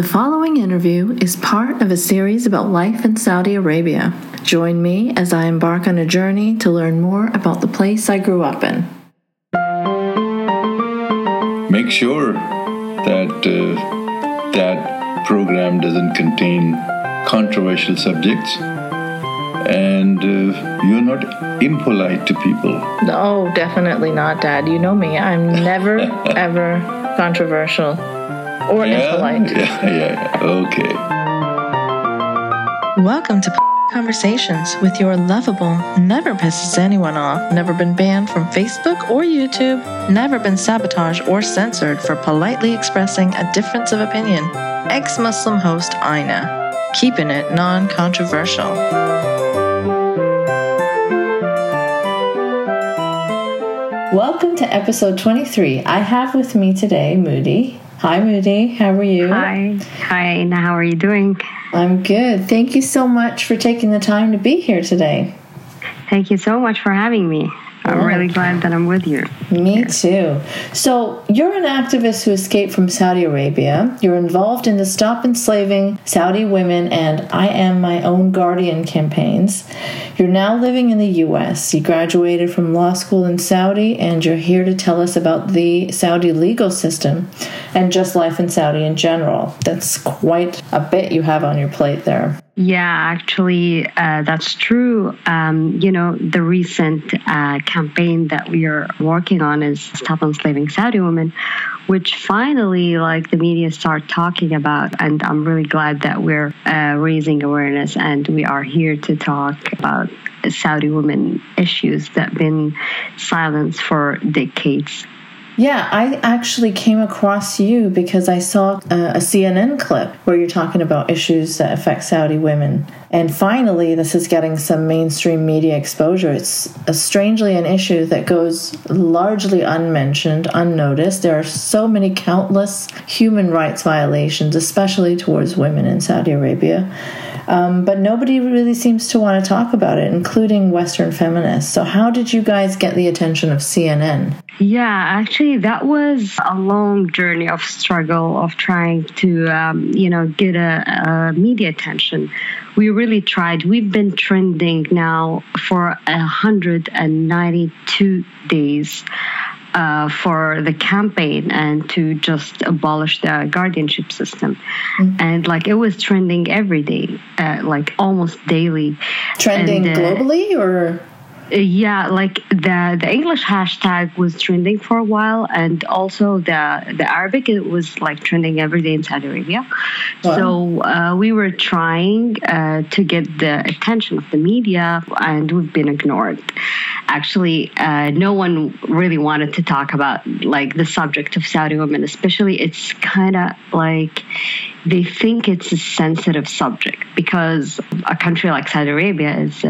The following interview is part of a series about life in Saudi Arabia. Join me as I embark on a journey to learn more about the place I grew up in. Make sure that uh, that program doesn't contain controversial subjects and uh, you're not impolite to people. No, definitely not, Dad. You know me. I'm never, ever controversial or Yeah, impolite. yeah, yeah. Yeah. Okay. Welcome to Conversations with your lovable, never pisses anyone off, never been banned from Facebook or YouTube, never been sabotaged or censored for politely expressing a difference of opinion. Ex Muslim host Ina, keeping it non controversial. Welcome to episode 23. I have with me today Moody. Hi, Moody. How are you? Hi. Hi, Now, how are you doing? I'm good. Thank you so much for taking the time to be here today. Thank you so much for having me. I'm really glad that I'm with you. Me too. So, you're an activist who escaped from Saudi Arabia. You're involved in the Stop Enslaving Saudi Women and I Am My Own Guardian campaigns. You're now living in the US. You graduated from law school in Saudi, and you're here to tell us about the Saudi legal system and just life in Saudi in general. That's quite a bit you have on your plate there. Yeah, actually, uh, that's true. Um, you know, the recent uh, campaign that we are working on is Stop Enslaving Saudi Women, which finally, like, the media start talking about. And I'm really glad that we're uh, raising awareness and we are here to talk about Saudi women issues that have been silenced for decades. Yeah, I actually came across you because I saw uh, a CNN clip where you're talking about issues that affect Saudi women. And finally, this is getting some mainstream media exposure. It's a, strangely an issue that goes largely unmentioned, unnoticed. There are so many countless human rights violations, especially towards women in Saudi Arabia. Um, but nobody really seems to want to talk about it, including Western feminists. So, how did you guys get the attention of CNN? Yeah, actually, that was a long journey of struggle of trying to, um, you know, get a, a media attention. We really tried. We've been trending now for a hundred and ninety-two days. Uh, for the campaign and to just abolish the guardianship system. And like it was trending every day, uh, like almost daily. Trending And, uh, globally or? Uh, Yeah, like the the English hashtag was trending for a while, and also the the Arabic it was like trending every day in Saudi Arabia. Wow. So uh, we were trying uh, to get the attention of the media, and we've been ignored. Actually, uh, no one really wanted to talk about like the subject of Saudi women, especially. It's kind of like they think it's a sensitive subject because a country like Saudi Arabia is.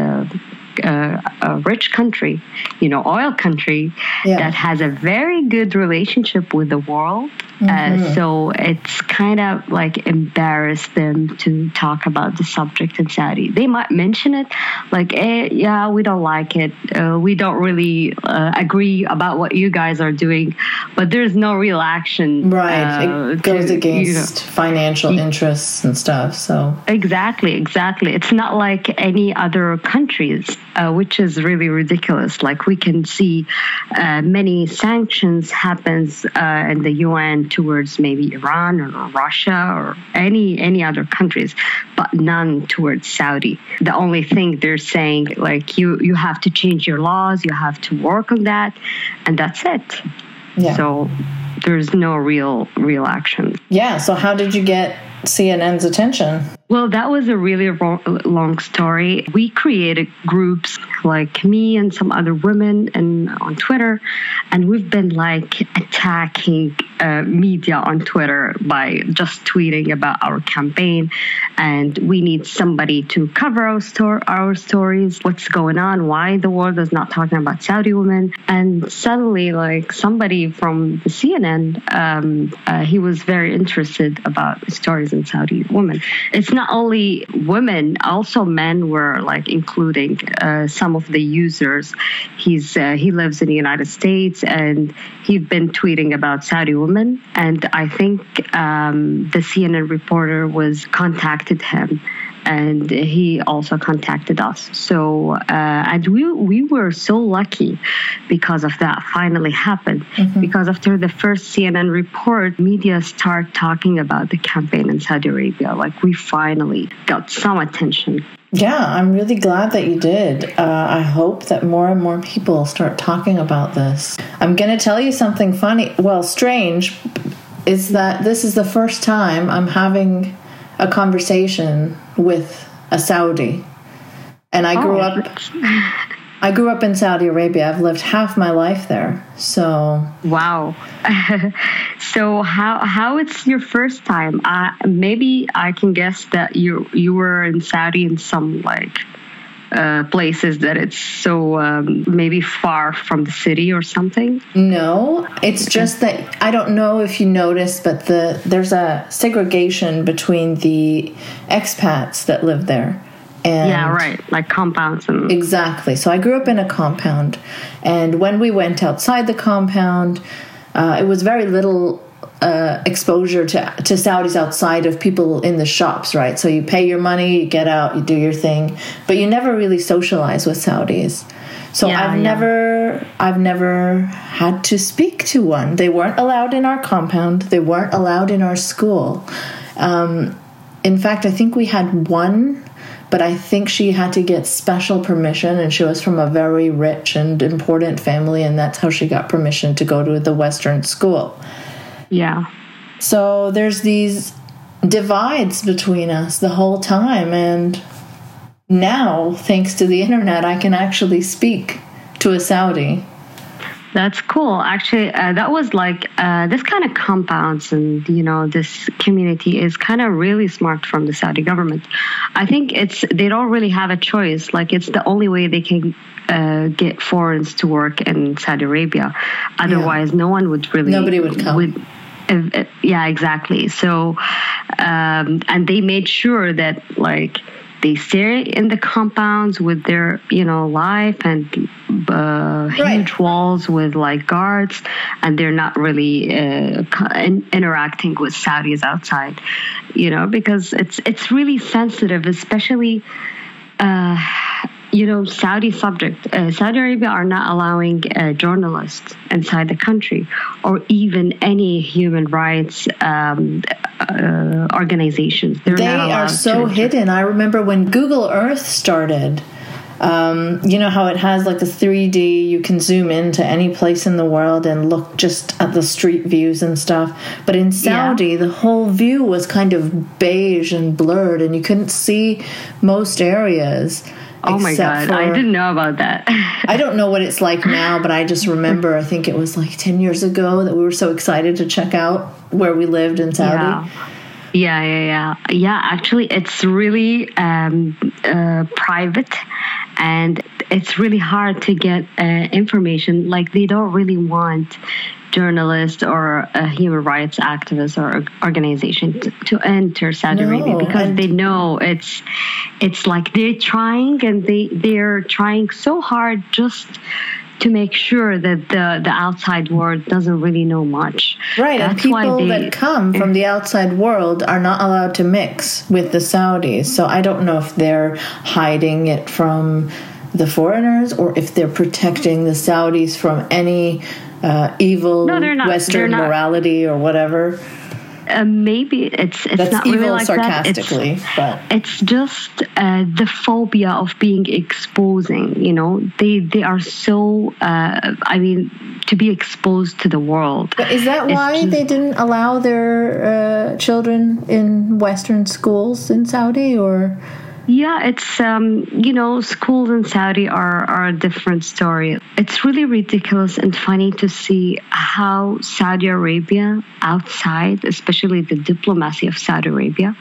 Uh, a rich country, you know, oil country Yeah. that has a very good relationship with the world. Uh, so it's kind of like embarrassed them to talk about the subject in Saudi. They might mention it, like, eh, yeah, we don't like it. Uh, we don't really uh, agree about what you guys are doing, but there's no real action. Right. uh, it goes to, you know- against financial interests and stuff. So, Exactly, exactly. It's not like any other countries, uh, which is really ridiculous. Like we can see uh, many sanctions happens uh, in the UN towards maybe Iran or Russia or any any other countries, but none towards Saudi. The only thing they're saying, like you you have to change your laws, you have to work on that, and that's it. yeah. So there's no real real action. yeah. So, how did you get CNN's attention? Well, that was a really long story. We created groups like me and some other women and on Twitter, and we've been like attacking uh, media on Twitter by just tweeting about our campaign, and we need somebody to cover our sto- our stories. What's going on? Why the world is not talking about Saudi women? And suddenly, like somebody from the CNN, um, uh, he was very interested about stories in Saudi women. It's not only women, also men were like including uh, some of the users. He's uh, he lives in the United States and he's been tweeting about Saudi women. And I think um, the CNN reporter was contacted him and he also contacted us. So, uh, and we we were so lucky because of that finally happened. Mm-hmm. Because after the first CNN report, media start talking about the campaign in Saudi Arabia. Like we finally got some attention. Yeah, I'm really glad that you did. Uh, I hope that more and more people start talking about this. I'm going to tell you something funny, well, strange, is that this is the first time I'm having a conversation with a Saudi. And I grew oh. up I grew up in Saudi Arabia. I've lived half my life there. So wow. so how how it's your first time? Uh, maybe I can guess that you you were in Saudi in some like uh, places that it's so um, maybe far from the city or something? No, it's just that I don't know if you noticed, but the there's a segregation between the expats that live there. And yeah, right. Like compounds and exactly. So I grew up in a compound, and when we went outside the compound, uh, it was very little uh, exposure to to Saudis outside of people in the shops, right? So you pay your money, you get out, you do your thing, but you never really socialize with Saudis. So yeah, I've yeah. never I've never had to speak to one. They weren't allowed in our compound. They weren't allowed in our school. Um, in fact, I think we had one, but I think she had to get special permission, and she was from a very rich and important family, and that's how she got permission to go to the Western school. Yeah. So there's these divides between us the whole time. And now, thanks to the internet, I can actually speak to a Saudi. That's cool. Actually, uh, that was like uh, this kind of compounds and you know this community is kind of really smart from the Saudi government. I think it's they don't really have a choice. Like it's the only way they can uh, get foreigners to work in Saudi Arabia. Otherwise, yeah. no one would really nobody would come. Would, yeah, exactly. So, um, and they made sure that like they stay in the compounds with their you know life and uh, right. huge walls with like guards and they're not really uh, in, interacting with saudis outside you know because it's it's really sensitive especially uh, you know, Saudi subject. Uh, Saudi Arabia are not allowing uh, journalists inside the country, or even any human rights um, uh, organizations. They're they are so hidden. I remember when Google Earth started. Um, you know how it has like the 3D, you can zoom into any place in the world and look just at the street views and stuff. But in Saudi, yeah. the whole view was kind of beige and blurred, and you couldn't see most areas. Oh my god, for, I didn't know about that. I don't know what it's like now, but I just remember I think it was like 10 years ago that we were so excited to check out where we lived in Saudi. Yeah. Yeah, yeah, yeah. Yeah, actually, it's really um, uh, private and it's really hard to get uh, information. Like, they don't really want journalists or a human rights activist or organization to, to enter Saudi no, Arabia because they know it's it's like they're trying and they they're trying so hard just to make sure that the the outside world doesn't really know much. Right, That's and people they, that come from the outside world are not allowed to mix with the Saudis. So I don't know if they're hiding it from the foreigners or if they're protecting the Saudis from any uh, evil no, not, Western morality or whatever. Uh, maybe it's it's That's not evil really like sarcastically, that. It's, but it's just uh, the phobia of being exposing. You know, they they are so. Uh, I mean, to be exposed to the world. But is that why just, they didn't allow their uh, children in Western schools in Saudi, or? Yeah, it's um, you know, schools in Saudi are are a different story. It's really ridiculous and funny to see how Saudi Arabia outside, especially the diplomacy of Saudi Arabia,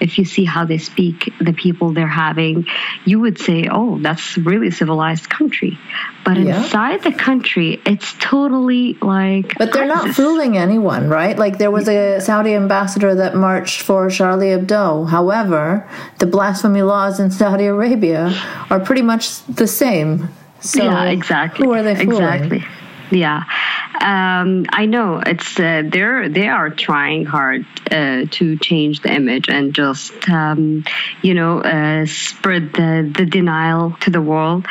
if you see how they speak, the people they're having, you would say, oh, that's really civilized country. But Yeah. inside the country, it's totally like. But they're not fooling anyone, right? Like there was a Saudi ambassador that marched for Charlie Hebdo. However, the blasphemy laws in Saudi Arabia are pretty much the same. So yeah, exactly. Who are they fooling? Exactly. Yeah, um, I know it's uh, they're they are trying hard uh, to change the image and just um, you know uh, spread the the denial to the world,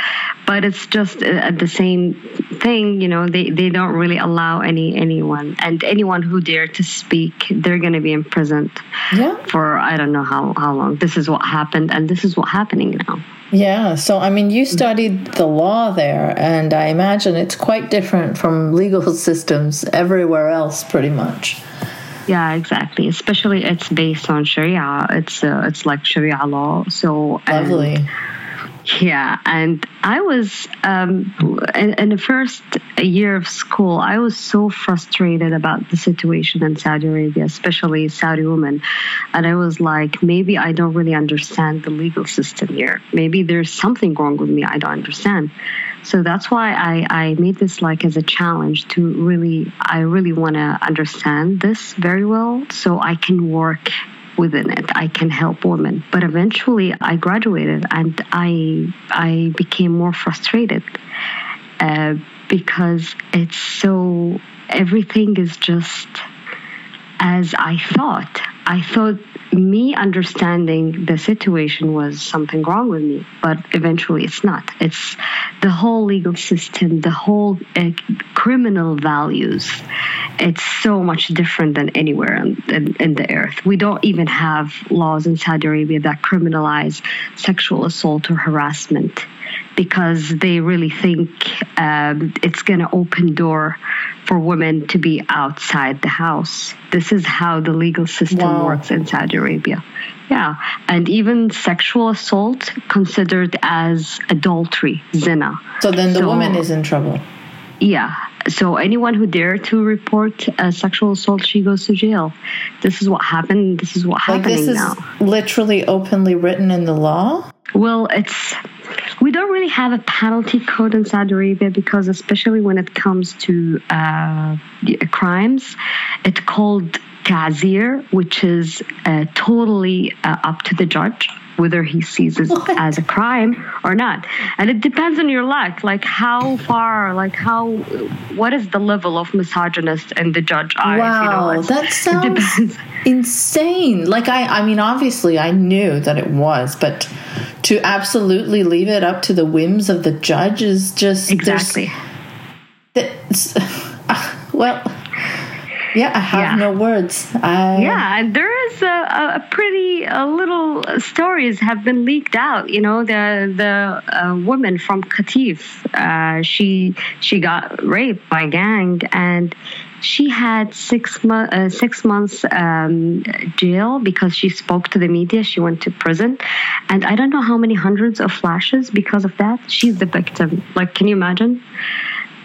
but it's just uh, the same thing. You know, they they don't really allow any anyone and anyone who dare to speak, they're going to be imprisoned Yeah. for I don't know how how long. This is what happened, and this is what's happening now. Yeah, so I mean, you studied the law there, and I imagine it's quite different from legal systems everywhere else, pretty much. Yeah, exactly. Especially it's based on Sharia. It's uh, it's like Sharia law. So and- Lovely. Yeah, and I was um, in, in the first year of school. I was so frustrated about the situation in Saudi Arabia, especially Saudi women, and I was like, maybe I don't really understand the legal system here. Maybe there's something wrong with me. I don't understand. So that's why I, I made this like as a challenge to really, I really want to understand this very well so I can work within it. I can help women. But eventually I graduated and I, I became more frustrated uh, because it's so, everything is just as I thought. I thought me understanding the situation was something wrong with me, but eventually it's not. It's the whole legal system, the whole uh, criminal values. It's so much different than anywhere in, in, in the earth. We don't even have laws in Saudi Arabia that criminalize sexual assault or harassment because they really think um, it's going to open door for women to be outside the house. This is how the legal system Wow. works in Saudi Arabia. Yeah, and even sexual assault considered as adultery, zina. So then the So- woman is in trouble. Yeah. So anyone who dare to report a sexual assault, she goes to jail. This is what happened. This is what Like happening this is now. literally openly written in the law. Well, it's we don't really have a penalty code in Saudi Arabia because, especially when it comes to uh, crimes, it's called ta'zir, which is uh, totally uh, up to the judge whether he sees it What? as a crime or not. And it depends on your luck, like how far, like how, what is the level of misogynist in the judge eyes? you know, Wow, that sounds insane. Like I, I mean, obviously I knew that it was, but to absolutely leave it up to the whims of the judge is just Exactly. that's- well, yeah, I have Yeah. no words. I, Yeah, there is a, a- a pretty a little stories have been leaked out. You know, the the uh, woman from Qatif, uh, she she got raped by gang, and she had six mo- uh, six months um, jail because she spoke to the media. She went to prison, and I don't know how many hundreds of flashes because of that. She's the victim. Like, can you imagine?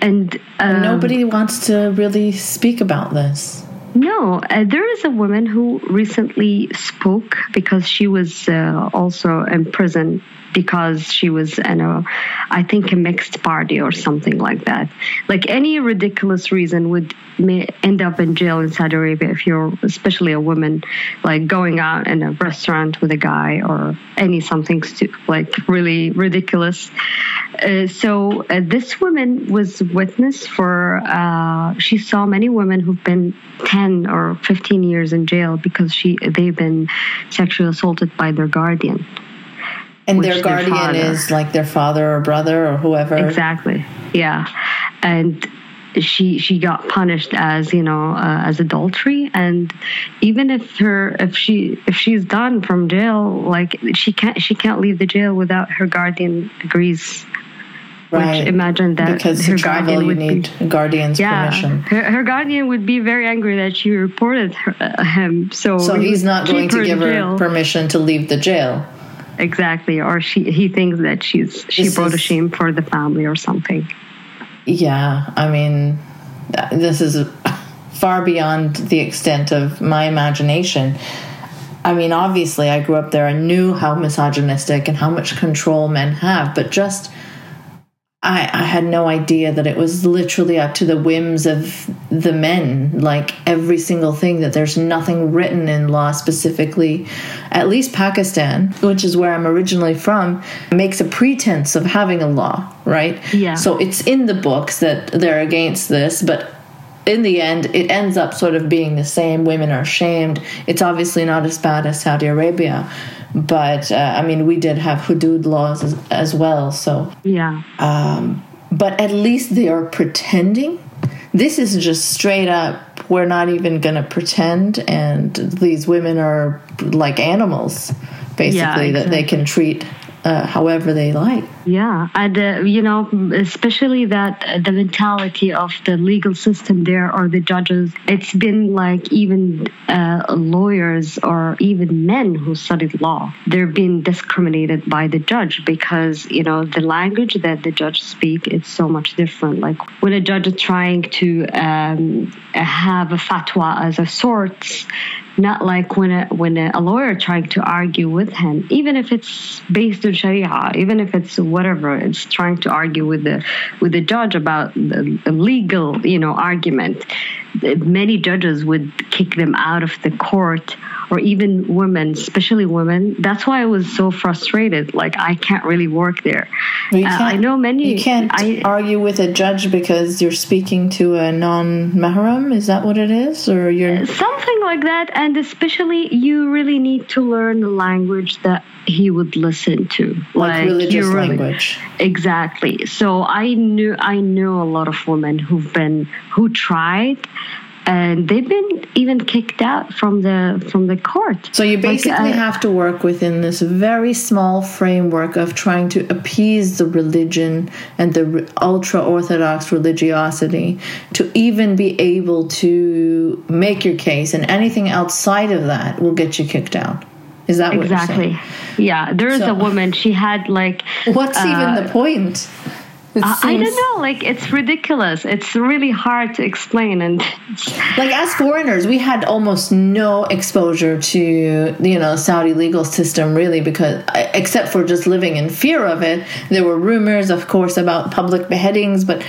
And, And um, nobody wants to really speak about this. no, uh, there is a woman who recently spoke because she was uh, also in prison because she was in a, I think, a mixed party or something like that. Like any ridiculous reason would end up in jail in Saudi Arabia if you're, especially a woman, like going out in a restaurant with a guy or any something stu- like really ridiculous. Uh, so uh, this woman was witness for uh, she saw many women who've been 10 or 15 years in jail because she they've been sexually assaulted by their guardian And Which their their guardian father- is like their father or brother or whoever. exactly yeah and she she got punished as you know uh, as adultery and even if her if she if she's done from jail like she can't she can't leave the jail without her guardian agrees Right. which imagine that because her travel guardian you would need be a guardian's yeah, permission. her, her guardian would be very angry that she reported her, uh, him. So, So he's not going to give her permission to leave the jail. Exactly, or she he thinks that she's she This brought a shame for the family or something. Yeah, I mean, this is far beyond the extent of my imagination. I mean, obviously, I grew up there. I knew how misogynistic and how much control men have, but just I, I had no idea that it was literally up to the whims of the men, like every single thing, that there's nothing written in law specifically. At least Pakistan, which is where I'm originally from, makes a pretense of having a law, right? Yeah. So it's in the books that they're against this, but in the end, it ends up sort of being the same. Women are shamed. It's obviously not as bad as Saudi Arabia, but uh, I mean, we did have hudud laws as, as well. So Yeah. um, but at least they are pretending. This is just straight up. We're not even going to pretend, and these women are like animals, basically that they can treat uh, however they like. Yeah, and uh, you know, especially that uh, the mentality of the legal system there or the judges, it's been like even uh, lawyers or even men who studied law, they're being discriminated by the judge because you know the language that the judge speak is so much different. Like when a judge is trying to um, have a fatwa as a sort, not like when a when a, lawyer trying to argue with him, even if it's based on Sharia, even if it's whatever, it's trying to argue with the with the judge about the legal, you know, argument. Many judges would kick them out of the court, or even women, especially women. That's why I was so frustrated. Like I can't really work there. Uh, I know many. You can't I, argue with a judge because you're speaking to a non-mahram. Is that what it is, or you're? something like that and especially you really need to learn the language that he would listen to Like religious you really- language. exactly so i knew i know a lot of women who've been who tried and they've been even kicked out from the from the court So you Like, basically uh, have to work within this very small framework of trying to appease the religion and the ultra orthodox religiosity to even be able to make your case, and anything outside of that will get you kicked out. Is that what exactly you're yeah there is So- a woman she had like? What's even the point? I I don't know like it's ridiculous. It's really hard to explain and like as foreigners we had almost no exposure to you know saudi legal system really because except for just living in fear of it. There were rumors of course about public beheadings but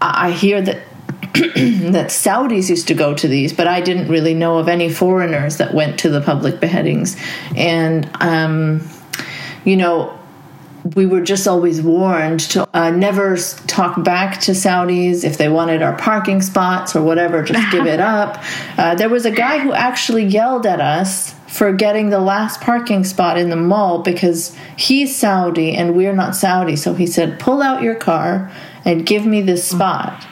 i I hear that that saudis used to go to these but i didn't really know of any foreigners that went to the public beheadings. And um you know we were just always warned to uh, never talk back to Saudis if they wanted our parking spots or whatever, just give it up. Uh, there was a guy who actually yelled at us for getting the last parking spot in the mall because he's Saudi and we're not Saudi. So he said, pull out your car and give me this spot.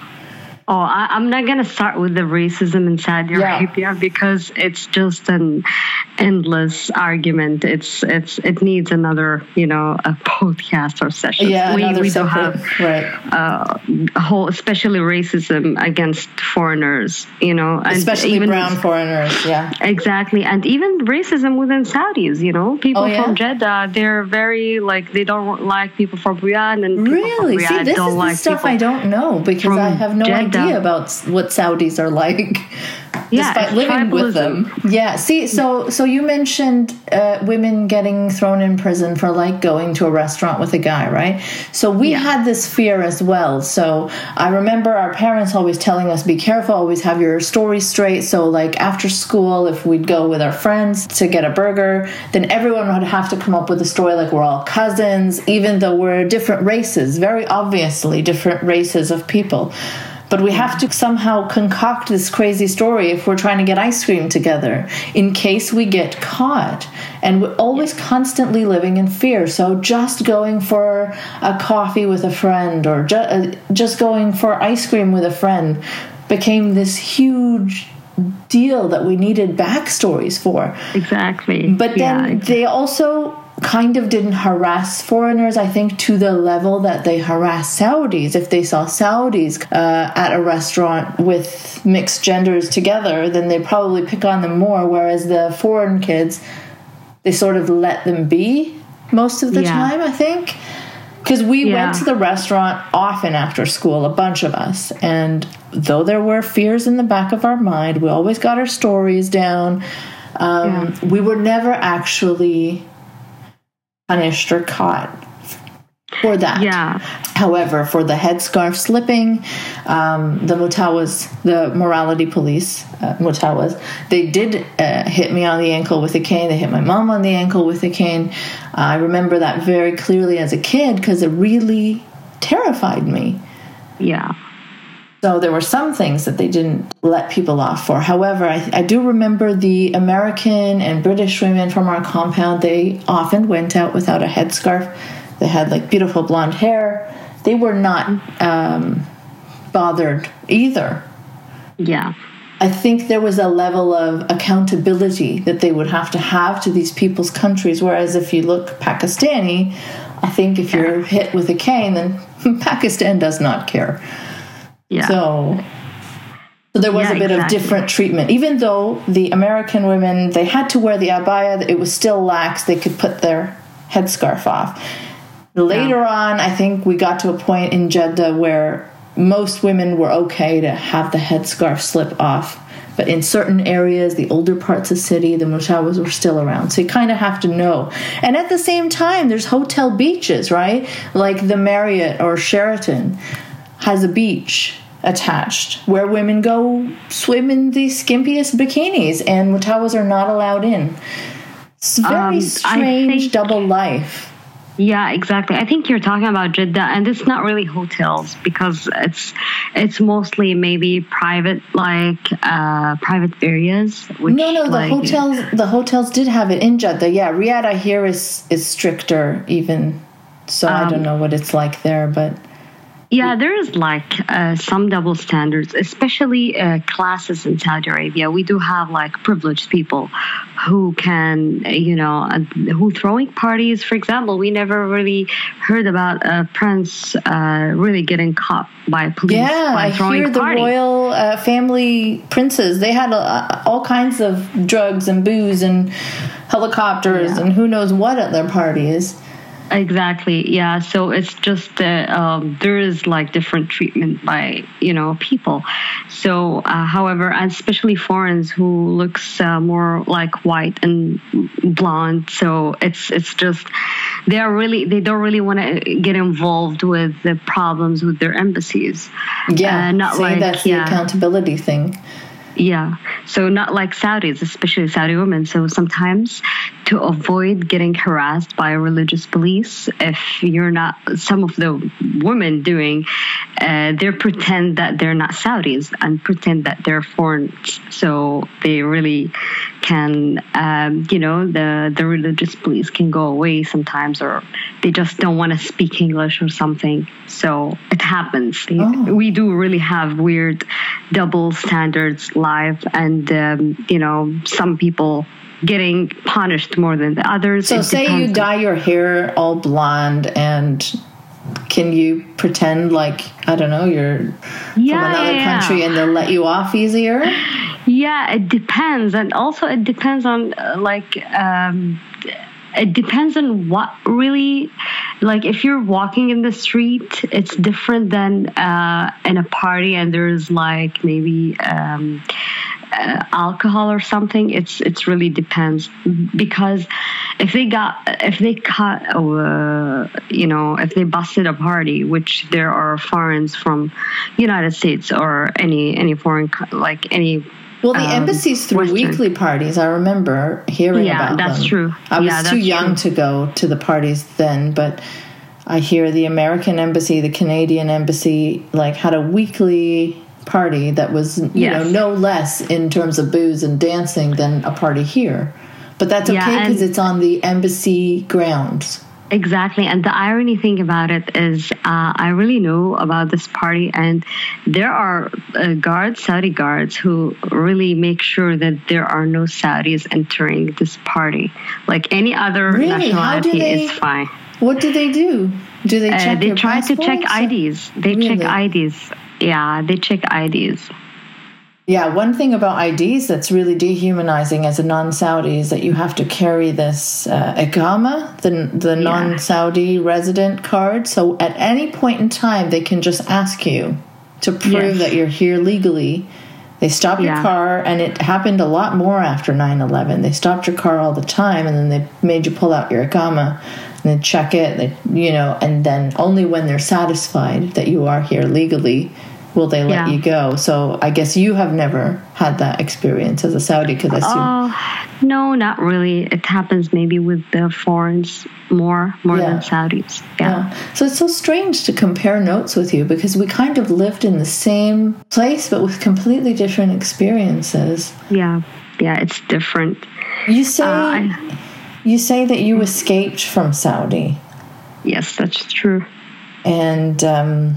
Oh, I, I'm not gonna start with the racism in Saudi Yeah. Arabia because it's just an endless argument. It's it's it needs another you know a podcast or session. Yeah, we we don't have right. uh, a whole, especially racism against foreigners. You know, and Especially even brown foreigners. Yeah. Exactly, and even racism within Saudis. You know, people Oh, yeah? from Jeddah, they're very like they don't like people from Riyadh, and people Really? from See, this don't is like the stuff I don't know because I have no Jeddah. idea about what Saudis are like. Yeah, despite living with them. Yeah. See, so so you mentioned uh, women getting thrown in prison for like going to a restaurant with a guy, right? So we Yeah. had this fear as well. So I remember our parents always telling us, "Be careful, always have your story straight." So like after school, if we'd go with our friends to get a burger, then everyone would have to come up with a story like we're all cousins, even though we're different races, very obviously different races of people. But we have to somehow concoct this crazy story if we're trying to get ice cream together in case we get caught. And we're always constantly living in fear. So just going for a coffee with a friend or ju- uh, just going for ice cream with a friend became this huge deal that we needed backstories for. Exactly. But Yeah, then they also kind of didn't harass foreigners, I think, to the level that they harass Saudis. If they saw Saudis uh, at a restaurant with mixed genders together, then they'd probably pick on them more. Whereas the foreign kids, they sort of let them be most of the Yeah. time, I think. Because we Yeah. went to the restaurant often after school, a bunch of us. And though there were fears in the back of our mind, we always got our stories down. Um, We were never actually punished or caught for that. Yeah. However, for the headscarf slipping, um, the Mutawas, the morality police, uh, Mutawas, they did uh, hit me on the ankle with a cane. They hit my mom on the ankle with a cane. I remember that very clearly as a kid because it really terrified me. Yeah. So there were some things that they didn't let people off for. However, I, I, do remember the American and British women from our compound, they often went out without a headscarf. They had like beautiful blonde hair. They were not um, bothered either. Yeah. I think there was a level of accountability that they would have to have to these people's countries. Whereas if you look Pakistani, I think if you're hit with a cane, then Pakistan does not care. Yeah. So, so there was Yeah, a bit of different treatment. Even though the American women they had to wear the abaya, it was still lax. They could put their headscarf off. Later on, I think we got to a point in Jeddah where most women were okay to have the headscarf slip off. But in certain areas, the older parts of the city, the Mutawas were still around. So you kind of have to know. And at the same time, there's hotel beaches, right? Like the Marriott or Sheraton has a beach attached where women go swim in the skimpiest bikinis and Mutawas are not allowed in. It's a very Um, I strange think- double life. Yeah, exactly. I think you're talking about Jeddah, and it's not really hotels because it's it's mostly maybe private, like uh, private areas. Which, No, no, the like, hotels the hotels did have it in Jeddah. Yeah, Riyadh I hear is is stricter even. So I Um, don't know what it's like there, but Yeah, there is like uh, some double standards, especially uh, classes in Saudi Arabia. We do have like privileged people who can, you know, uh, who throwing parties. For example, we never really heard about a prince uh, really getting caught by police yeah, by I hear the party. royal uh, family princes. They had all kinds of drugs and booze and helicopters Yeah. and who knows what at their parties. Exactly. Yeah. So it's just that um, there is like different treatment by you know people. So, uh, however, especially foreigners who looks uh, more like white and blonde. So it's it's just they are really they don't really want to get involved with the problems with their embassies. Yeah, Uh, not see, like that's the accountability thing. Yeah. So not like Saudis, especially Saudi women. So sometimes to avoid getting harassed by religious police, if you're not some of the women doing, uh, they pretend that they're not Saudis and pretend that they're foreigners. So they really can, um, you know, the the religious police can go away sometimes, or they just don't want to speak English or something. So it happens. Oh. We do really have weird double standards live, and um, you know, some people getting punished more than the others. So, It say you dye your hair all blonde, and can you pretend like I don't know you're yeah, from another yeah, yeah. country, and they'll let you off easier? Yeah, it depends, and also it depends on uh, like um, it depends on what really like if you're walking in the street, it's different than uh, in a party, and there's like maybe. Um, uh, alcohol or something it's it's really depends because if they got if they cut uh, you know if they busted a party which there are foreigners from united states or any any foreign like any Well, the um, embassies threw Western. weekly parties. I remember hearing Yeah, about that's true. I was Yeah, too young true. to go to the parties then, but I hear the American embassy, the Canadian embassy, like had a weekly party that was you Yes. know no less in terms of booze and dancing than a party here. But that's okay because and- it's on the embassy grounds. Exactly. And the irony thing about it is, uh, I really know about this party, and there are uh, guards, Saudi guards, who really make sure that there are no Saudis entering this party. Like any other Really? Nationality they- is fine. What do they do? Do they check Uh, check they your try to check? IDs. They check IDs. Yeah, they check IDs. Yeah, one thing about IDs that's really dehumanizing as a non-Saudi is that you have to carry this uh, iqama, the the non-Saudi resident card. So at any point in time, they can just ask you to prove Yes. that you're here legally, They stop your car, and it happened a lot more after 9 11. They stopped your car all the time, and then they made you pull out your Iqama and then check it, they, you know, and then only when they're satisfied that you are here legally will they let Yeah. you go. So I guess you have never had that experience as a Saudi because I assume. Oh, no, not really. It happens maybe with the foreigners more, more Yeah. than Saudis. Yeah. Yeah. So it's so strange to compare notes with you because we kind of lived in the same place but with completely different experiences. Yeah. Yeah. It's different. You say Uh, I- you say that you escaped from Saudi, Yes, that's true. and um,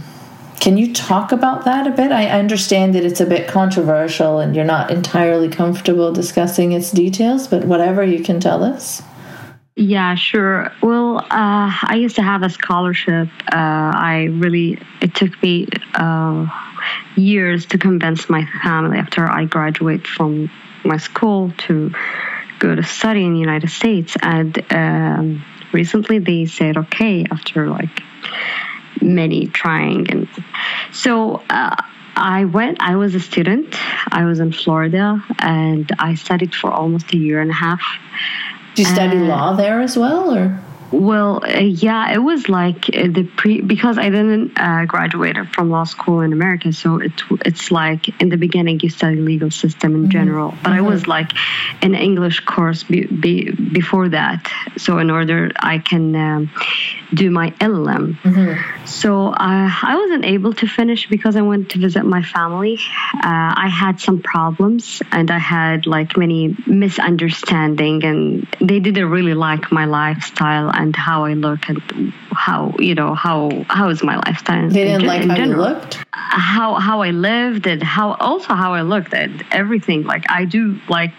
can you talk about that a bit? I understand that it's a bit controversial and you're not entirely comfortable discussing its details, but whatever you can tell us. Yeah, sure. Well, uh, I used to have a scholarship. Uh, I really, it took me uh, years to convince my family after I graduate from my school to go to study in the United States. And um, recently they said, okay, after like many trying. And so uh, I went, I was a student. I was in Florida and I studied for almost a year and a half. Do you study Uh, law there as well, or Well, uh, yeah, it was like uh, the pre because I didn't uh, graduate from law school in America, so it it's like in the beginning you study legal system in general, but I was like an English course be, be, before that, so in order I can um, do my LLM. So uh, I wasn't able to finish because I went to visit my family. Uh, I had some problems and I had like many misunderstanding, and they didn't really like my lifestyle and how I look and how you know how how is my lifestyle. they in didn't gen- like in how you looked? how how I lived and how also how I looked and everything. Like I do like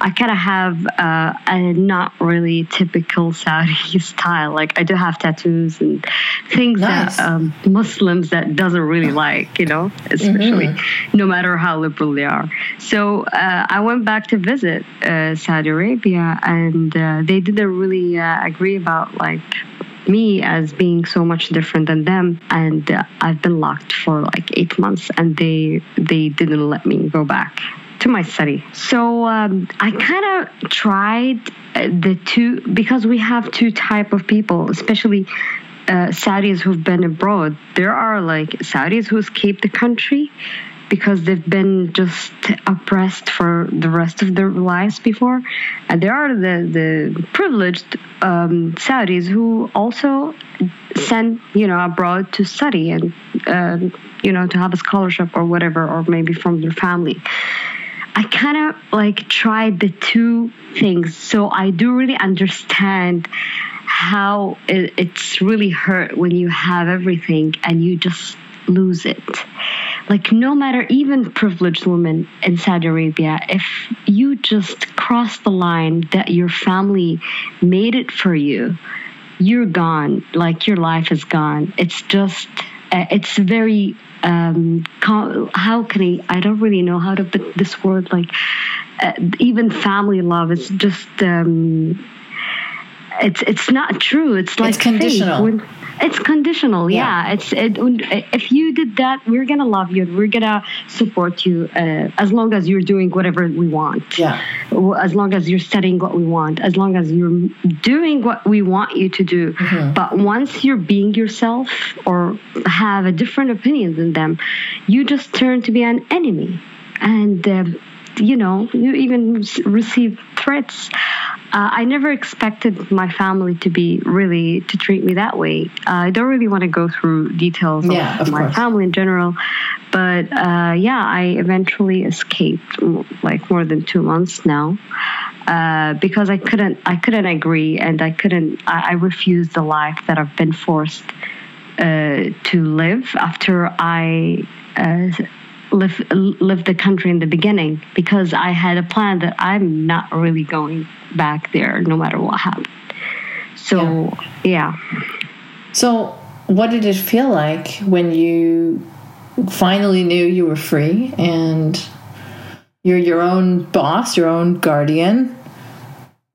I kind of have uh, a not really typical Saudi style. Like I do have tattoos and things Nice. that um, Muslims that doesn't really like. You know, especially no matter how liberal they are. So uh, I went back to visit uh, Saudi Arabia and uh, they didn't really uh, agree about like me as being so much different than them and uh, i've been locked for like eight months and they they didn't let me go back to my study so um, i kind of tried uh, the two because we have two type of people especially uh, Saudis who've been abroad. There are like Saudis who escaped the country because they've been just oppressed for the rest of their lives before. And there are the, the privileged um, Saudis who also send, you know, abroad to study and, um you know, to have a scholarship or whatever, or maybe from their family. I kind of like tried the two things. So I do really understand how it, it's really hurt when you have everything and you just lose it. Like, no matter, even privileged women in Saudi Arabia, if you just cross the line that your family made it for you, you're gone. Like, your life is gone. It's just, uh, it's very, um, how can I, I don't really know how to put this word, like, uh, even family love is just, um, it's it's not true. It's like fake. conditional. It's conditional. Yeah. Yeah. It's it, if you did that, we're gonna love you. We're gonna support you uh, as long as you're doing whatever we want. Yeah. As long as you're studying what we want. As long as you're doing what we want you to do. But once you're being yourself or have a different opinion than them, you just turn to be an enemy. And um, you know, you even receive threats. Uh, I never expected my family to be really to treat me that way. Uh, I don't really want to go through details Yeah, of my course. family in general, but uh, yeah, I eventually escaped like more than two months now uh, because I couldn't I couldn't agree and I couldn't I, I refused the life that I've been forced uh, to live after I uh, live, the country in the beginning because I had a plan that I'm not really going back there no matter what happened. So, yeah. So, what did it feel like when you finally knew you were free and you're your own boss, your own guardian?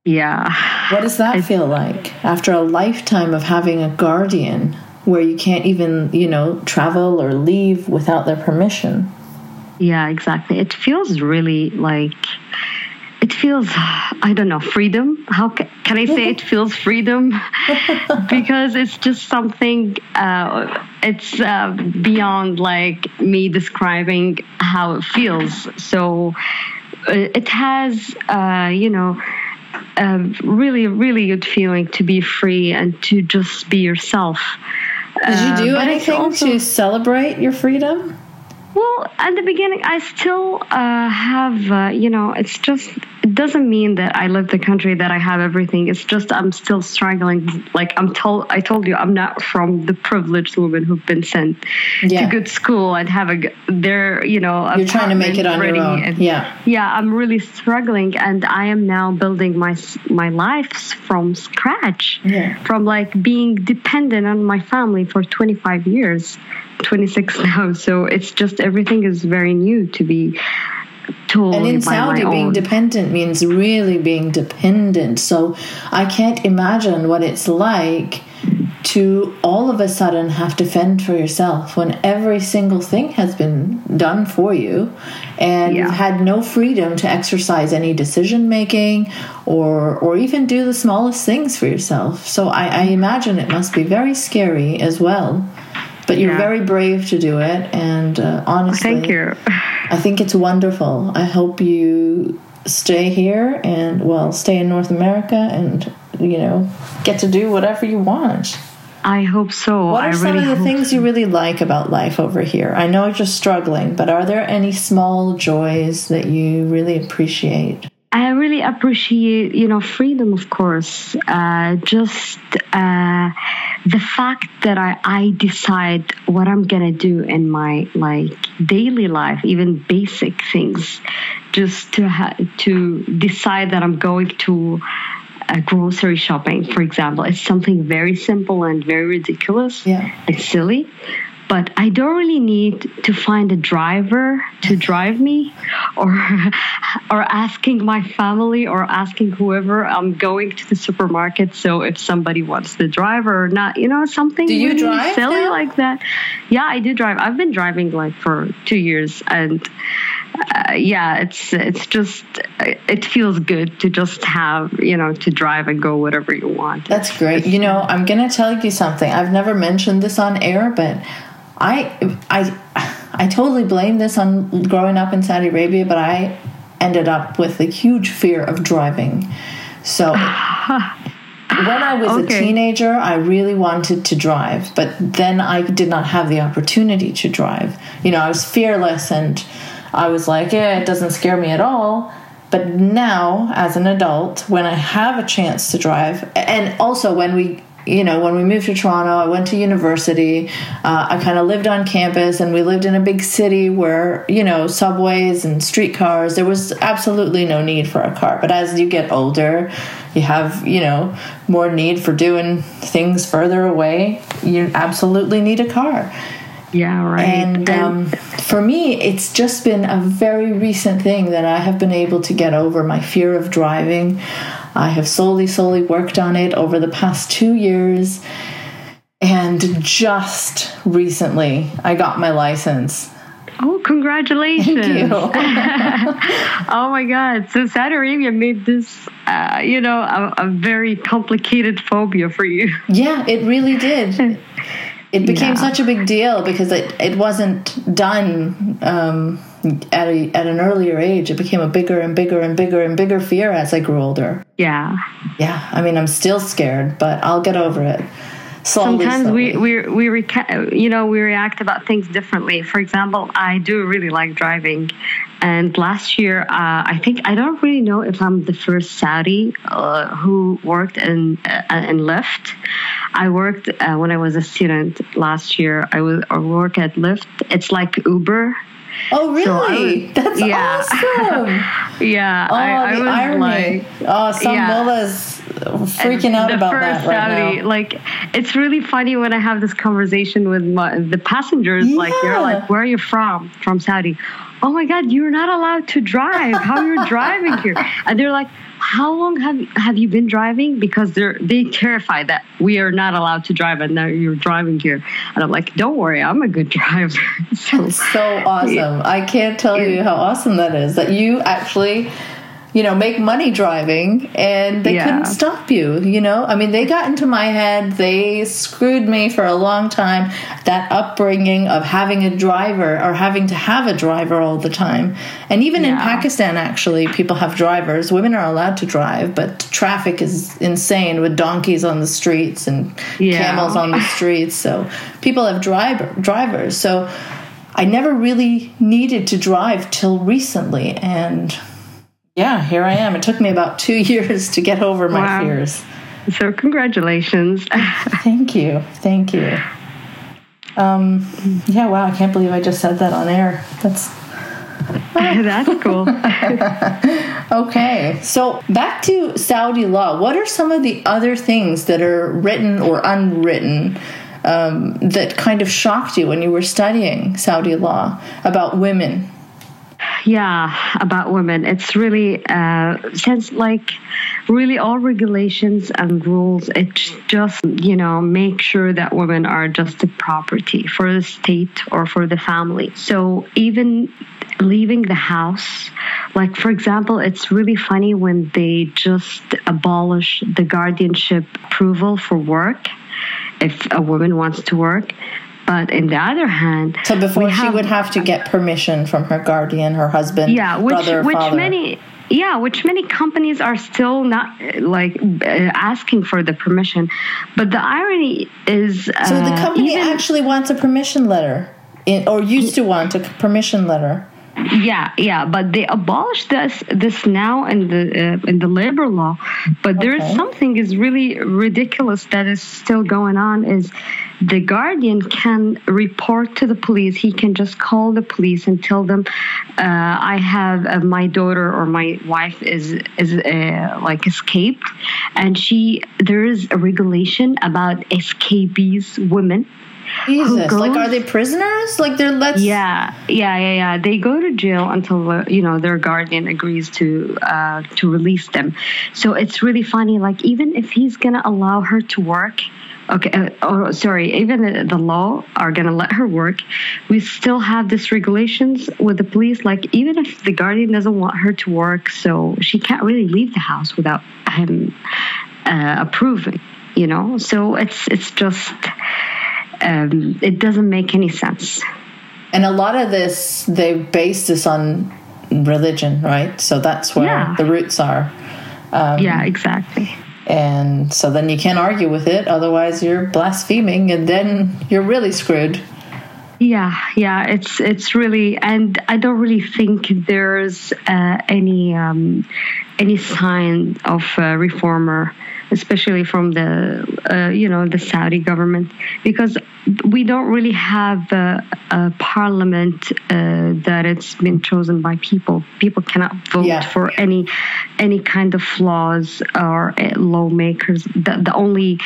Yeah. What does that feel like after a lifetime of having a guardian where you can't even, you know, travel or leave without their permission? Yeah, exactly. It feels really like it feels i don't know freedom how ca- can i say it feels freedom because it's just something uh, it's uh, beyond like me describing how it feels so uh, it has uh, you know a really really good feeling to be free and to just be yourself Did you Uh, do anything also- to celebrate your freedom? Well, at the beginning, I still uh, have, uh, you know, it's just, it doesn't mean that I left the country that I have everything. It's just I'm still struggling. Like I'm told, I told you, I'm not from the privileged women who've been sent Yeah. to good school and have a, their, you know, You're trying to make it on your own. and- Yeah. yeah, I'm really struggling, and I am now building my my life from scratch. Yeah. From like being dependent on my family for 25 years, 26 now. So it's just everything is very new to be told And in Saudi, being own. dependent means really being dependent. So I can't imagine what it's like to all of a sudden have to fend for yourself when every single thing has been done for you and Yeah. you've had no freedom to exercise any decision making or or even do the smallest things for yourself. So I, I imagine it must be very scary as well. But you're Yeah. very brave to do it, and uh, honestly, Thank you. I think it's wonderful. I hope you stay here and well, stay in North America and you know get to do whatever you want. I hope so. What I are some really of the things you really like about life over here? I know you're struggling, but are there any small joys that you really appreciate? I really appreciate, you know, freedom, of course. Uh, just uh, the fact that I, I decide what I'm gonna do in my like daily life, even basic things, just to ha- to decide that I'm going to uh, grocery shopping, for example. It's something very simple and very ridiculous Yeah. and silly. But I don't really need to find a driver to drive me, or or asking my family or asking whoever I'm going to the supermarket. So if somebody wants the driver or not, you know, something Do you really drive silly now? like that. Yeah, I do drive. I've been driving like for two years, and uh, yeah, it's it's just it feels good to just have you know to drive and go whatever you want. That's great. You know, I'm going to tell you something. I've never mentioned this on air, but I I I totally blame this on growing up in Saudi Arabia, but I ended up with a huge fear of driving. So when I was Okay. a teenager, I really wanted to drive, but then I did not have the opportunity to drive. You know, I was fearless and I was like, yeah, it doesn't scare me at all. But now, as an adult, when I have a chance to drive, and also when we you know, when we moved to Toronto, I went to university. Uh, I kind of lived on campus, and we lived in a big city where, you know, subways and streetcars, there was absolutely no need for a car. But as you get older, you have, you know, more need for doing things further away. You absolutely need a car. Yeah, right. And um, for me, it's just been a very recent thing that I have been able to get over my fear of driving. I have solely, solely worked on it over the past two years. And just recently, I got my license. Oh, congratulations! Thank you. oh my God! So Saudi Arabia made this, uh, you know, a, a very complicated phobia for you. Yeah, it really did. It became Yeah. such a big deal because it, it wasn't done um, at, a, at an earlier age. It became a bigger and bigger and bigger and bigger fear as I grew older. Yeah. Yeah, I mean, I'm still scared, but I'll get over it. Slowly, Sometimes slowly. we we we reca- you know we react about things differently. For example, I do really like driving, and last year uh, I think I don't really know if I'm the first Saudi uh, who worked in uh, in Lyft. I worked uh, when I was a student last year. I was I work at Lyft. It's like Uber. Oh, really? So That's yeah. awesome. Yeah, Oh, I, I the was irony. like, oh, some yeah. freaking out about that right Saudi, now. Like it's really funny when I have this conversation with my, the passengers. Like Yeah. they're like, "Where are you from?" From Saudi. Oh my God, you're not allowed to drive. How you're driving here? And they're like, "How long have have you been driving?" Because they're they terrified that we are not allowed to drive, and now you're driving here. And I'm like, "Don't worry, I'm a good driver." so so awesome. I can't tell you how awesome that is that you actually you know make money driving and they Yeah. couldn't stop you you know? I mean they got into my head. They screwed me for a long time. That upbringing of having a driver or having to have a driver all the time. And even in pakistan actually people have drivers. Women are allowed to drive but traffic is insane with donkeys on the streets and Yeah. camels on the streets. So people have driver drivers. So I never really needed to drive till recently, and yeah, here I am. It took me about two years to get over my Wow. fears. so congratulations. Thank you, thank you. Um, yeah, wow, I can't believe I just said that on air. That's That's cool. okay. So back to Saudi law. What are some of the other things that are written or unwritten um, that kind of shocked you when you were studying Saudi law about women? Yeah about women. It's really uh since like really all regulations and rules it's just you know make sure that women are just a property for the state or for the family. So even leaving the house like for example it's really funny when they just abolish the guardianship approval for work if a woman wants to work but in the other hand So before she would have to get permission from her guardian, her husband, yeah which brother, which father. many yeah which many companies are still not uh, like uh, asking for the permission but the irony is uh, so the company even, actually wants a permission letter, in, or used to want a permission letter. Yeah yeah but they abolished this this now in the uh, in the labor law. But Okay. something is really ridiculous that is still going on is the guardian can report to the police. He can just call the police and tell them uh, i have uh, my daughter or my wife is is uh, like escaped. And she there is a regulation about escapees women Jesus, like are they prisoners? Like they're let's yeah, yeah, yeah, yeah. They go to jail until you know their guardian agrees to uh, to release them. So it's really funny. Like even if he's gonna allow her to work, okay, uh, oh sorry, even the, the law are gonna let her work, we still have this regulations with the police. Like even if the guardian doesn't want her to work, so she can't really leave the house without him uh, approving. You know, so it's it's just. Um, it doesn't make any sense. And a lot of this, they base this on religion, right? So that's where Yeah. the roots are. yeah, exactly. And so then you can't argue with it, otherwise you're blaspheming, and then you're really screwed. Yeah, yeah, it's it's really, and I don't really think there's uh, any um, any sign of uh, reformer, especially from the uh, you know the Saudi government, because we don't really have uh, a parliament uh, that it's been chosen by people. People cannot vote Yeah. for any any kind of laws or uh, lawmakers. The, the only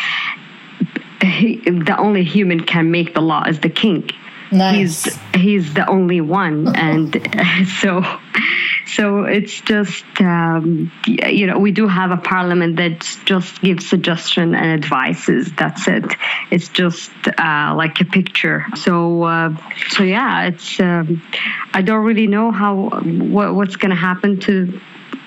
the only human can make the law is the king Nice. he's he's the only one and so so it's just um, you know we do have a parliament that just gives suggestion and advices that's it it's just uh, like a picture so uh, so yeah it's um, i don't really know how what, what's going to happen to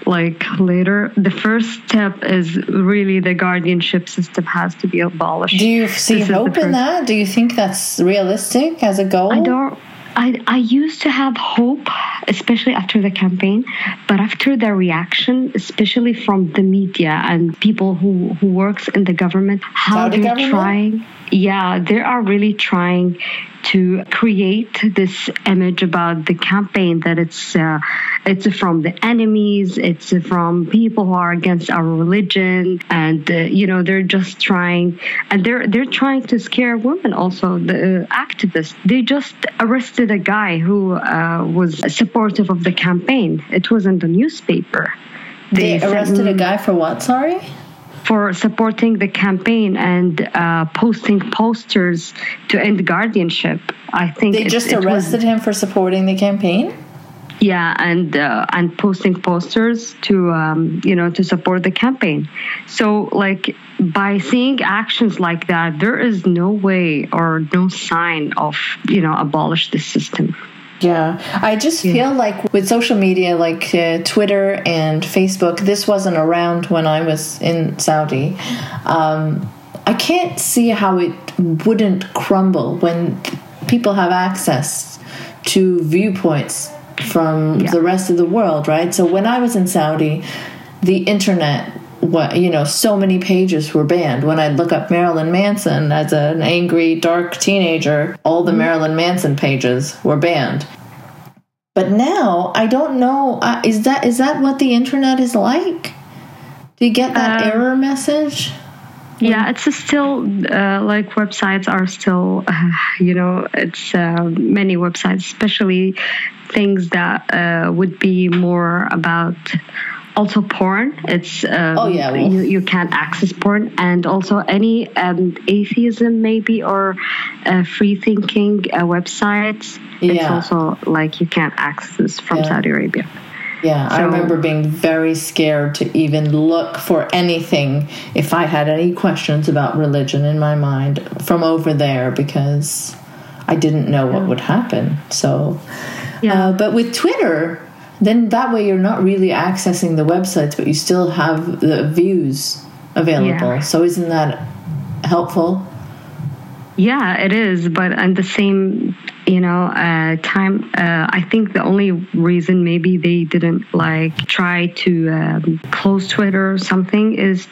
like later the first step is really the guardianship system has to be abolished Do you see This hope in that? Do you think that's realistic as a goal? I don't. I, I used to have hope, especially after the campaign, but after the reaction, especially from the media and people who, who works in the government, how Saudi they're government? trying, yeah, they are really trying to create this image about the campaign that it's uh, it's from the enemies, it's from people who are against our religion, and uh, you know they're just trying, and they're they're trying to scare women. Also, the uh, activists they just arrested a guy who uh, was supportive of the campaign. It was in the newspaper. They sent arrested a guy for what? Sorry. For supporting the campaign and uh, posting posters to end guardianship. I think they it- just it was- arrested him for supporting the campaign. yeah, and uh, and posting posters to um, you know to support the campaign. So like by seeing actions like that, there is no way or no sign of you know abolish the system. Yeah, I just feel like with social media like uh, Twitter and Facebook, this wasn't around when I was in Saudi. Um, I can't see how it wouldn't crumble when people have access to viewpoints from Yeah. the rest of the world, right? So when I was in Saudi, the internet what you know so many pages were banned. When i'd look up marilyn manson as an angry dark teenager all the marilyn manson pages were banned. But now i don't know uh, is that is that what the internet is like? Do you get that Um, error message? Yeah, it's still uh, like websites are still, uh, you know, it's uh, many websites, especially things that uh, would be more about also porn. It's um, Oh, yeah, well- you, you can't access porn, and also any um, atheism maybe or uh, free thinking uh, websites. It's Yeah. also like you can't access from Yeah. Saudi Arabia. Yeah, I remember being very scared to even look for anything if I had any questions about religion in my mind from over there because I didn't know what would happen. So, Yeah. uh, but with Twitter, then that way you're not really accessing the websites, but you still have the views available. Yeah. So, isn't that helpful? Yeah, it is, but at the same, you know, uh, time, uh, I think the only reason maybe they didn't like try to um, close Twitter or something is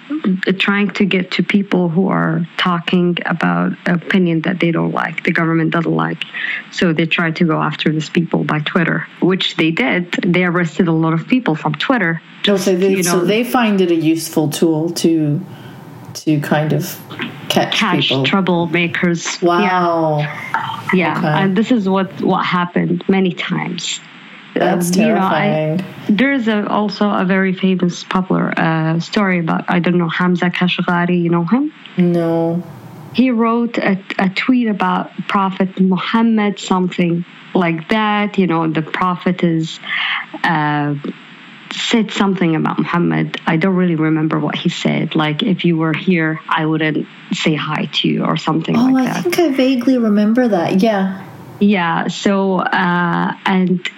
trying to get to people who are talking about opinion that they don't like, the government doesn't like. So they tried to go after these people by Twitter, which they did. They arrested a lot of people from Twitter. No, so they, so they find it a useful tool to to kind of catch, Catch people. troublemakers. Wow. Yeah, Okay. and this is what what happened many times. That's Um, you know, I- terrifying. There's a, also a very famous popular uh, story about I don't know Hamza Kashgari. You know him? no. He wrote a, a tweet about Prophet Muhammad, something like that. You know, the Prophet is. Uh, said something about Muhammad. I don't really remember what he said. Like, if you were here, I wouldn't say hi to you or something Oh, like I that. I think I vaguely remember that. Yeah. Yeah. So, uh, and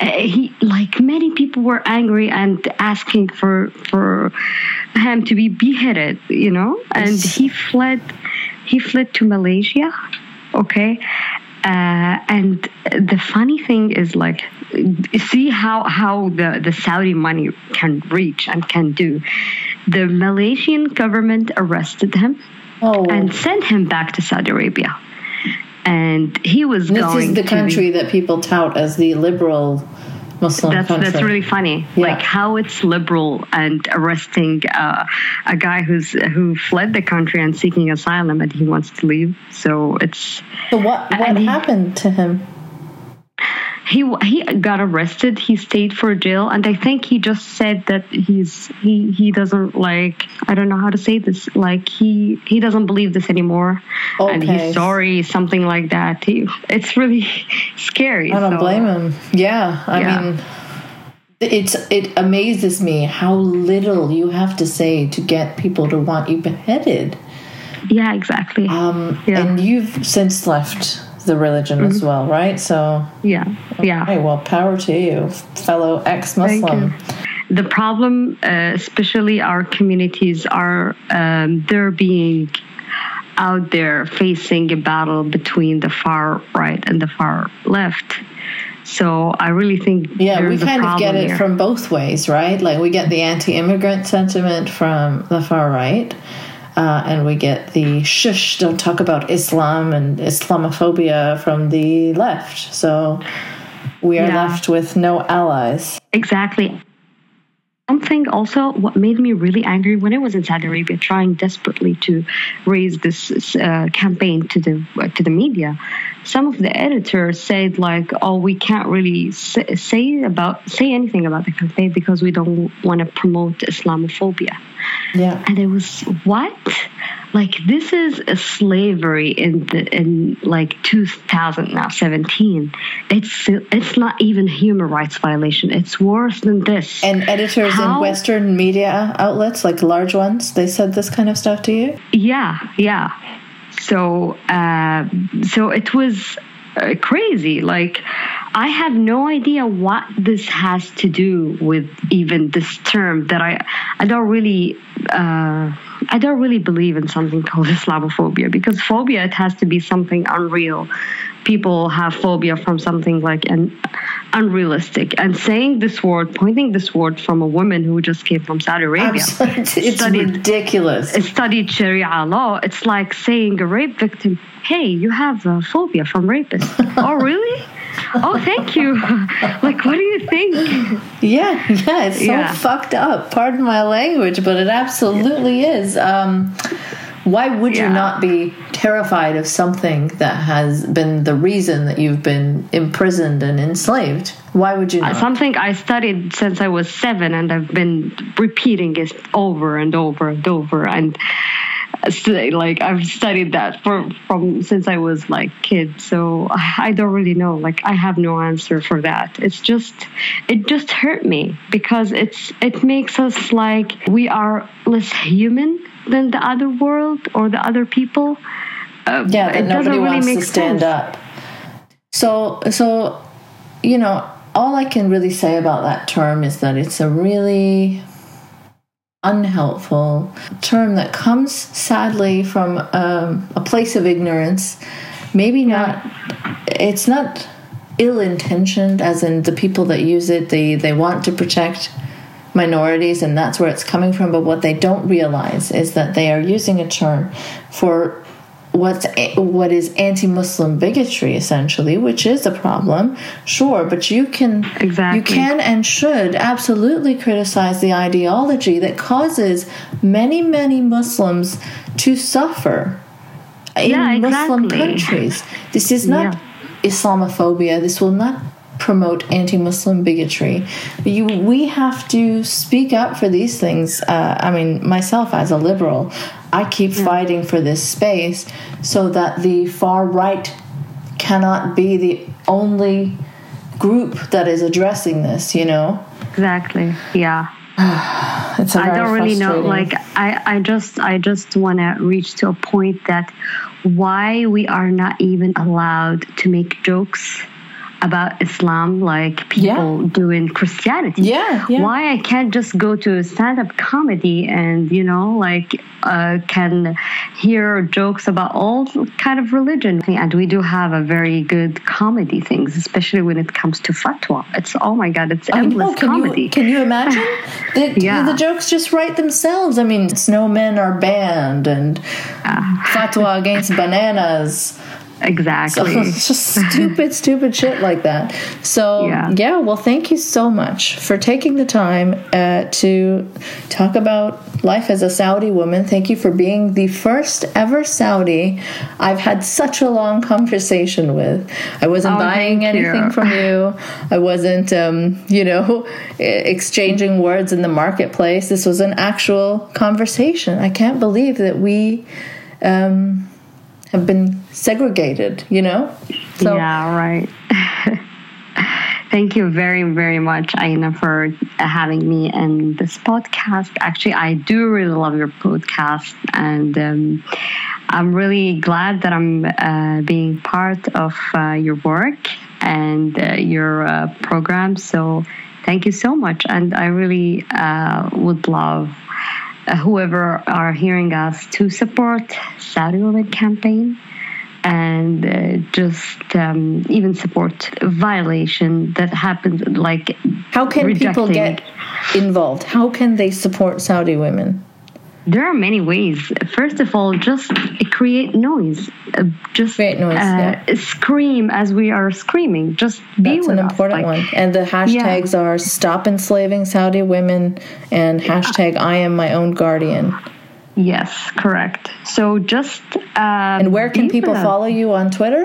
uh, he, like many people were angry and asking for for him to be beheaded. You know, and he fled. He fled to Malaysia. Okay. Uh, and the funny thing is like see how how the, the saudi money can reach and can do. The malaysian government arrested him Oh, and sent him back to saudi arabia. And he was this going is the country that people tout as the liberal Muslim that's country. that's really funny. Yeah. Like how it's liberal and arresting uh, a guy who's who fled the country and seeking asylum and he wants to leave. So it's so what what and he- happened to him? He he got arrested. He stayed for jail, and I think he just said that he's he he doesn't like I don't know how to say this. Like he he doesn't believe this anymore, and he's sorry, something like that. He, it's really scary. I don't so- blame him. Yeah, I Yeah. mean, it's it amazes me how little you have to say to get people to want you beheaded. Yeah, exactly. Um, Yeah. And you've since left the religion as well, right? So, yeah, yeah. well, power to you, fellow ex-Muslim. You. the problem, uh, especially our communities, are um, they're being out there facing a battle between the far right and the far left. So I really think Yeah, we kind of get it here. from both ways, right? Like we get the anti-immigrant sentiment from the far right, uh, and we get the shush, don't talk about Islam and Islamophobia from the left. So we are Yeah. left with no allies. Exactly. Something also what made me really angry when I was in Saudi Arabia, trying desperately to raise this uh, campaign to the to the media. Some of the editors said like, "Oh, we can't really say, say about say anything about the campaign because we don't want to promote Islamophobia." Yeah. And it was what? Like this is a slavery in the in like 2017. It's it's not even human rights violation. It's worse than this. And editors How- in Western media outlets, like large ones, they said this kind of stuff to you? Yeah, yeah. So, uh, so it was uh, crazy. Like, I have no idea what this has to do with even this term that I, I don't really, uh, I don't really believe in something called Islamophobia because phobia it has to be something unreal. People have phobia from something like an unrealistic. And saying this word, pointing this word from a woman who just came from Saudi Arabia, Absolutely. It's studied ridiculous. studied Sharia law, it's like saying a rape victim, "Hey, you have a phobia from rapists." oh, really? Oh, thank you. like, what do you think? Yeah, yeah, it's so Yeah. fucked up. Pardon my language, but it absolutely is. Um, why would you not be terrified of something that has been the reason that you've been imprisoned and enslaved? Why would you not? Something I studied since I was seven, and I've been repeating it over and over and over. And like I've studied that for from since I was like kid. So I don't really know. Like I have no answer for that. It's just it just hurt me because it's it makes us like we are less human than the other world or the other people. Uh, yeah, that nobody really wants to stand sense. up. So, so you know, all I can really say about that term is that it's a really unhelpful term that comes sadly from um, a place of ignorance. Maybe not. It's not ill-intentioned, as in the people that use it. They they want to protect minorities, and that's where it's coming from. But what they don't realize is that they are using a term for what's eh, what is anti-Muslim bigotry, essentially, which is a problem. Sure, but you can Exactly. you can and should absolutely criticize the ideology that causes many many Muslims to suffer in Yeah, Muslim countries. This is not Yeah. Islamophobia. This will not promote anti-Muslim bigotry. You, we have to speak up for these things. Uh, I mean, myself as a liberal, I keep fighting for this space so that the far right cannot be the only group that is addressing this. You know, Exactly. Yeah. it's a I don't really know. Like I, I just, I just want to reach to a point that why we are not even allowed to make jokes about Islam, like people do in Christianity. Yeah, yeah. Why I can't just go to a stand-up comedy and you know, like, uh, can hear jokes about all kind of religion. And we do have a very good comedy things, especially when it comes to fatwa. It's oh my god, it's endless can comedy. You, can you imagine? The, Yeah. the jokes just write themselves. I mean, snowmen are banned and Ah. fatwa against bananas. Exactly. it's just stupid, stupid shit like that. So, Yeah. yeah. well, thank you so much for taking the time uh, to talk about life as a Saudi woman. Thank you for being the first ever Saudi I've had such a long conversation with. I wasn't Oh, buying thank you. anything from you, I wasn't, um, you know, exchanging words in the marketplace. This was an actual conversation. I can't believe that we. Um, have been segregated, you know? So yeah, right. Thank you very, very much, Aina, for having me in this podcast. Actually, I do really love your podcast, and um, I'm really glad that I'm uh, being part of uh, your work and uh, your uh, program. So, thank you so much. And I really uh, would love whoever are hearing us to support Saudi Women Campaign and uh, just um, even support violation that happens like how can people get involved? How can they support Saudi women? There are many ways first of all just create noise uh, just Create noise, uh, yeah. scream as we are screaming just be That's an important like- one. And the hashtags are stop enslaving Saudi women and hashtag I am my own guardian. yes correct so just um, And where can people follow you on Twitter?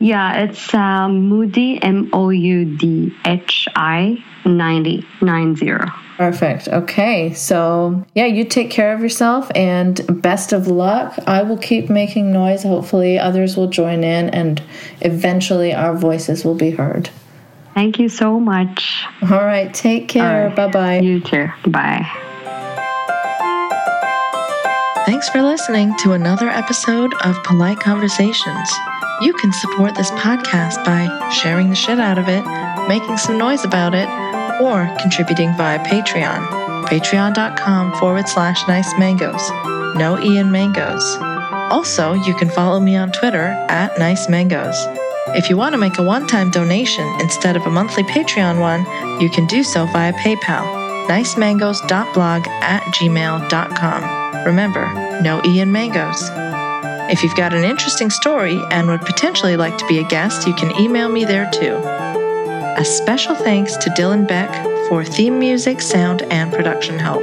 Yeah, it's uh, Moudhi, M O U D H I 90, 90. Perfect. Okay. So, yeah, you take care of yourself and best of luck. I will keep making noise. Hopefully, others will join in and eventually our voices will be heard. Thank you so much. All right. Take care. right. Bye bye. You too. Bye. Thanks for listening to another episode of Polite Conversations. You can support this podcast by sharing the shit out of it, making some noise about it, or contributing via Patreon. Patreon.com forward slash nice mangoes. No Ian Mangoes. Also, you can follow me on Twitter at nice mangoes. If you want to make a one time donation instead of a monthly Patreon one, you can do so via PayPal. nicemangoes.blog at gmail.com. Remember, no Ian Mangoes. If you've got an interesting story and would potentially like to be a guest, you can email me there too. A special thanks to Dylan Beck for theme music, sound, and production help.